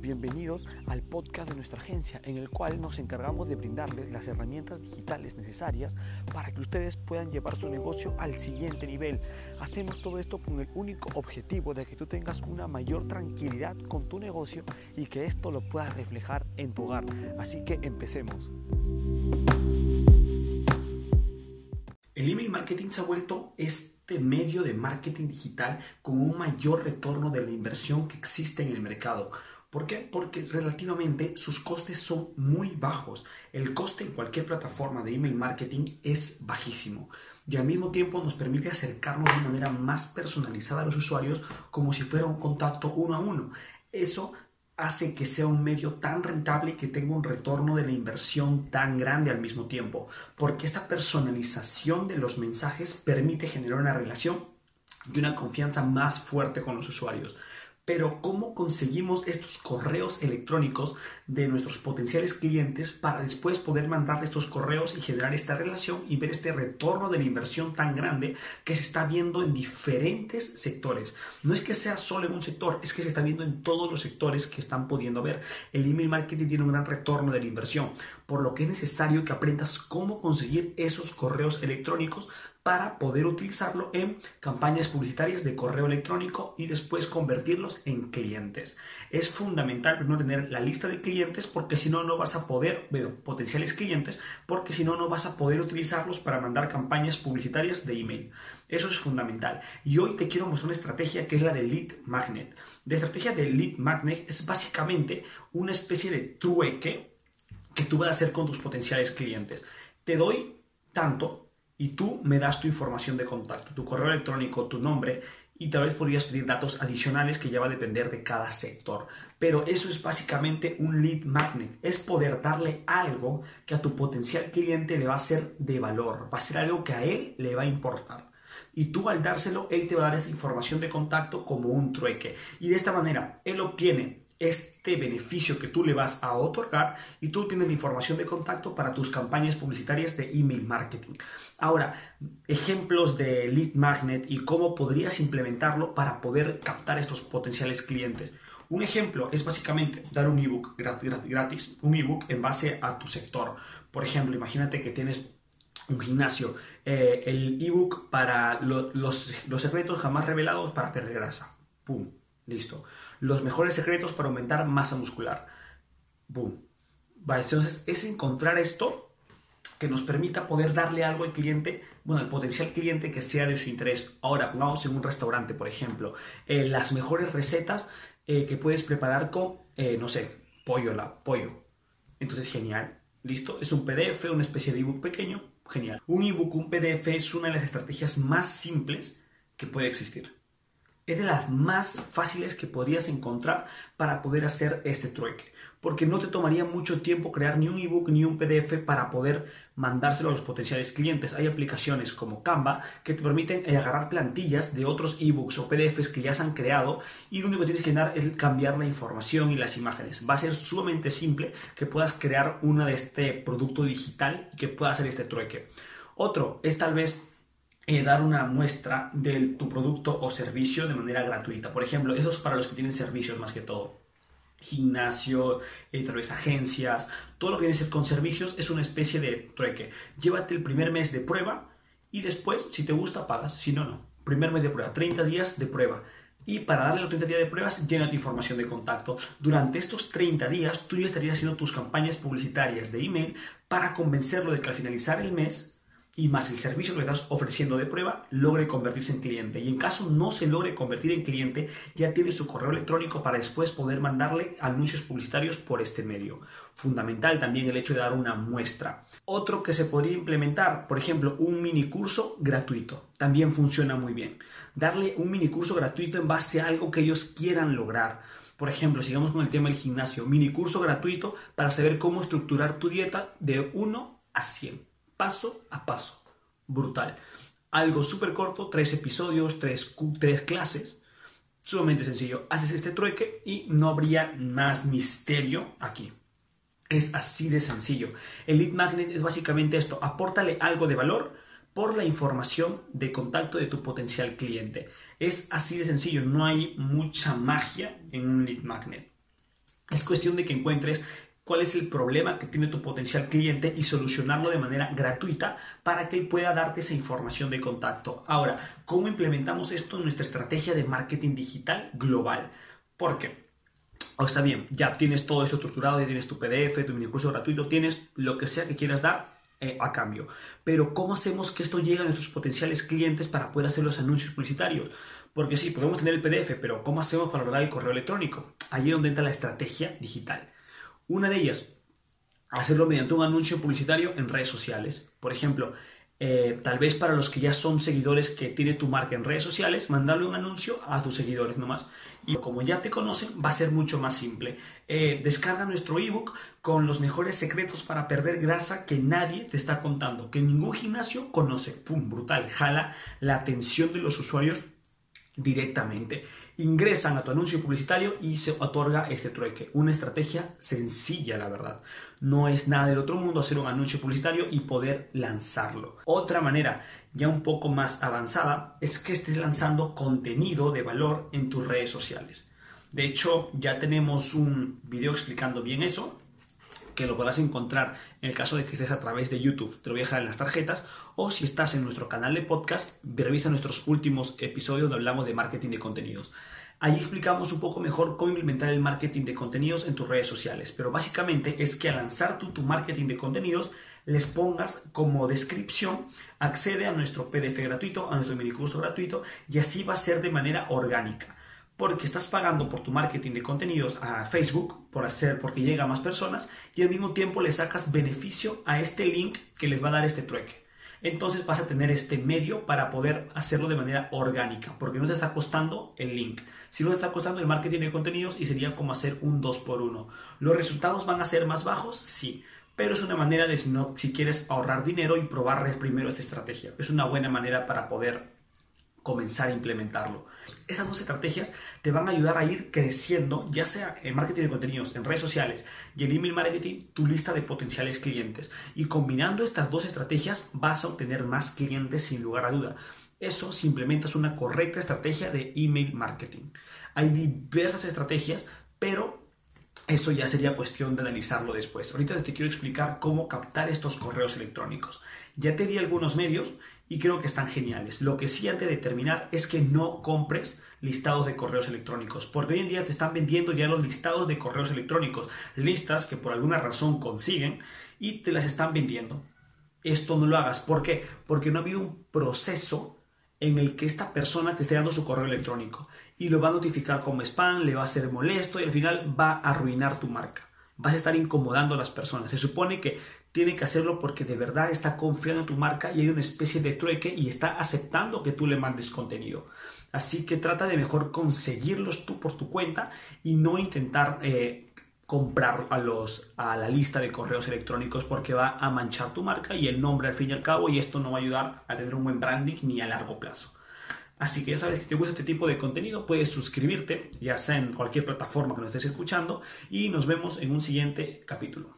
bienvenidos al podcast de nuestra agencia en el cual nos encargamos de brindarles las herramientas digitales necesarias para que ustedes puedan llevar su negocio al siguiente nivel. Hacemos todo esto con el único objetivo de que tú tengas una mayor tranquilidad con tu negocio y que esto lo puedas reflejar en tu hogar. Así que empecemos. El email marketing se ha vuelto este medio de marketing digital con un mayor retorno de la inversión que existe en el mercado. ¿Por qué? Porque relativamente sus costes son muy bajos. El coste en cualquier plataforma de email marketing es bajísimo y al mismo tiempo nos permite acercarnos de manera más personalizada a los usuarios como si fuera un contacto uno a uno. Eso hace que sea un medio tan rentable y que tenga un retorno de la inversión tan grande al mismo tiempo, porque esta personalización de los mensajes permite generar una relación y una confianza más fuerte con los usuarios. Pero ¿cómo conseguimos estos correos electrónicos de nuestros potenciales clientes para después poder mandar estos correos y generar esta relación y ver este retorno de la inversión tan grande que se está viendo en diferentes sectores? No es que sea solo en un sector, es que se está viendo en todos los sectores que están pudiendo ver. El email marketing tiene un gran retorno de la inversión, por lo que es necesario que aprendas cómo conseguir esos correos electrónicos para poder utilizarlo en campañas publicitarias de correo electrónico y después convertirlos en clientes. Es fundamental primero tener la lista de clientes porque si no, no vas a poder, bueno, potenciales clientes, porque si no, no vas a poder utilizarlos para mandar campañas publicitarias de email. Eso es fundamental. Y hoy te quiero mostrar una estrategia que es la de Lead Magnet. La estrategia de Lead Magnet es básicamente una especie de trueque que tú vas a hacer con tus potenciales clientes. Te doy tanto y tú me das tu información de contacto, tu correo electrónico, tu nombre y tal vez podrías pedir datos adicionales que ya va a depender de cada sector. Pero eso es básicamente un lead magnet, es poder darle algo que a tu potencial cliente le va a ser de valor, va a ser algo que a él le va a importar. Y tú al dárselo, él te va a dar esta información de contacto como un trueque. Y de esta manera, él obtiene este beneficio que tú le vas a otorgar y tú tienes la información de contacto para tus campañas publicitarias de email marketing. Ahora, ejemplos de lead magnet y cómo podrías implementarlo para poder captar estos potenciales clientes. Un ejemplo es básicamente dar un ebook gratis, un ebook en base a tu sector. Por ejemplo, imagínate que tienes un gimnasio, eh, el ebook para los, los secretos jamás revelados para perder grasa. ¡Pum! Listo. Los mejores secretos para aumentar masa muscular. Boom. entonces es encontrar esto que nos permita poder darle algo al cliente, bueno, al potencial cliente que sea de su interés. Ahora, pongamos en un restaurante, por ejemplo, eh, las mejores recetas eh, que puedes preparar con, eh, no sé, pollo, la, pollo. Entonces, genial. Listo. Es un PDF, una especie de ebook pequeño. Genial. Un ebook, un PDF es una de las estrategias más simples que puede existir es de las más fáciles que podrías encontrar para poder hacer este trueque, porque no te tomaría mucho tiempo crear ni un ebook ni un PDF para poder mandárselo a los potenciales clientes. Hay aplicaciones como Canva que te permiten eh, agarrar plantillas de otros ebooks o PDFs que ya se han creado y lo único que tienes que dar es cambiar la información y las imágenes. Va a ser sumamente simple que puedas crear una de este producto digital y que pueda hacer este trueque. Otro es tal vez eh, dar una muestra de tu producto o servicio de manera gratuita. Por ejemplo, eso es para los que tienen servicios más que todo. Gimnasio, eh, tal vez agencias, todo lo que viene a ser con servicios es una especie de trueque. Llévate el primer mes de prueba y después, si te gusta, pagas. Si no, no. Primer mes de prueba, 30 días de prueba. Y para darle los 30 días de pruebas, llena tu información de contacto. Durante estos 30 días, tú ya estarías haciendo tus campañas publicitarias de email para convencerlo de que al finalizar el mes y más el servicio que estás ofreciendo de prueba logre convertirse en cliente. Y en caso no se logre convertir en cliente, ya tiene su correo electrónico para después poder mandarle anuncios publicitarios por este medio. Fundamental también el hecho de dar una muestra. Otro que se podría implementar, por ejemplo, un mini curso gratuito. También funciona muy bien. Darle un mini curso gratuito en base a algo que ellos quieran lograr. Por ejemplo, sigamos con el tema del gimnasio. Mini curso gratuito para saber cómo estructurar tu dieta de 1 a 100 paso a paso. Brutal. Algo súper corto, tres episodios, tres, tres clases. Sumamente sencillo. Haces este trueque y no habría más misterio aquí. Es así de sencillo. El lead magnet es básicamente esto. Apórtale algo de valor por la información de contacto de tu potencial cliente. Es así de sencillo. No hay mucha magia en un lead magnet. Es cuestión de que encuentres cuál es el problema que tiene tu potencial cliente y solucionarlo de manera gratuita para que él pueda darte esa información de contacto. Ahora, ¿cómo implementamos esto en nuestra estrategia de marketing digital global? Porque o está bien, ya tienes todo esto estructurado, ya tienes tu PDF, tu mini curso gratuito, tienes lo que sea que quieras dar eh, a cambio. Pero ¿cómo hacemos que esto llegue a nuestros potenciales clientes para poder hacer los anuncios publicitarios? Porque sí, podemos tener el PDF, pero ¿cómo hacemos para lograr el correo electrónico? Allí es donde entra la estrategia digital. Una de ellas, hacerlo mediante un anuncio publicitario en redes sociales. Por ejemplo, eh, tal vez para los que ya son seguidores que tiene tu marca en redes sociales, mandarle un anuncio a tus seguidores nomás. Y como ya te conocen, va a ser mucho más simple. Eh, descarga nuestro ebook con los mejores secretos para perder grasa que nadie te está contando, que ningún gimnasio conoce. ¡Pum! Brutal. Jala la atención de los usuarios directamente. Ingresan a tu anuncio publicitario y se otorga este trueque. Una estrategia sencilla, la verdad. No es nada del otro mundo hacer un anuncio publicitario y poder lanzarlo. Otra manera, ya un poco más avanzada, es que estés lanzando contenido de valor en tus redes sociales. De hecho, ya tenemos un video explicando bien eso que lo podrás encontrar en el caso de que estés a través de YouTube. Te lo voy a dejar en las tarjetas. O si estás en nuestro canal de podcast, revisa nuestros últimos episodios donde hablamos de marketing de contenidos. Ahí explicamos un poco mejor cómo implementar el marketing de contenidos en tus redes sociales. Pero básicamente es que al lanzar tu marketing de contenidos, les pongas como descripción, accede a nuestro PDF gratuito, a nuestro mini curso gratuito, y así va a ser de manera orgánica porque estás pagando por tu marketing de contenidos a Facebook por hacer porque llega a más personas y al mismo tiempo le sacas beneficio a este link que les va a dar este trueque. Entonces vas a tener este medio para poder hacerlo de manera orgánica, porque no te está costando el link, sino te está costando el marketing de contenidos y sería como hacer un 2 por 1 ¿Los resultados van a ser más bajos? Sí, pero es una manera de si quieres ahorrar dinero y probar primero esta estrategia. Es una buena manera para poder comenzar a implementarlo. Estas dos estrategias te van a ayudar a ir creciendo, ya sea en marketing de contenidos, en redes sociales y en email marketing, tu lista de potenciales clientes. Y combinando estas dos estrategias vas a obtener más clientes sin lugar a duda. Eso simplemente es una correcta estrategia de email marketing. Hay diversas estrategias, pero eso ya sería cuestión de analizarlo después. Ahorita te quiero explicar cómo captar estos correos electrónicos. Ya te di algunos medios y creo que están geniales. Lo que sí antes de terminar es que no compres listados de correos electrónicos, porque hoy en día te están vendiendo ya los listados de correos electrónicos, listas que por alguna razón consiguen y te las están vendiendo. Esto no lo hagas. ¿Por qué? Porque no ha habido un proceso en el que esta persona te esté dando su correo electrónico y lo va a notificar como spam, le va a ser molesto y al final va a arruinar tu marca. Vas a estar incomodando a las personas. Se supone que tiene que hacerlo porque de verdad está confiando en tu marca y hay una especie de trueque y está aceptando que tú le mandes contenido. Así que trata de mejor conseguirlos tú por tu cuenta y no intentar eh, comprar a, los, a la lista de correos electrónicos porque va a manchar tu marca y el nombre al fin y al cabo y esto no va a ayudar a tener un buen branding ni a largo plazo. Así que ya sabes que si te gusta este tipo de contenido, puedes suscribirte, ya sea en cualquier plataforma que nos estés escuchando, y nos vemos en un siguiente capítulo.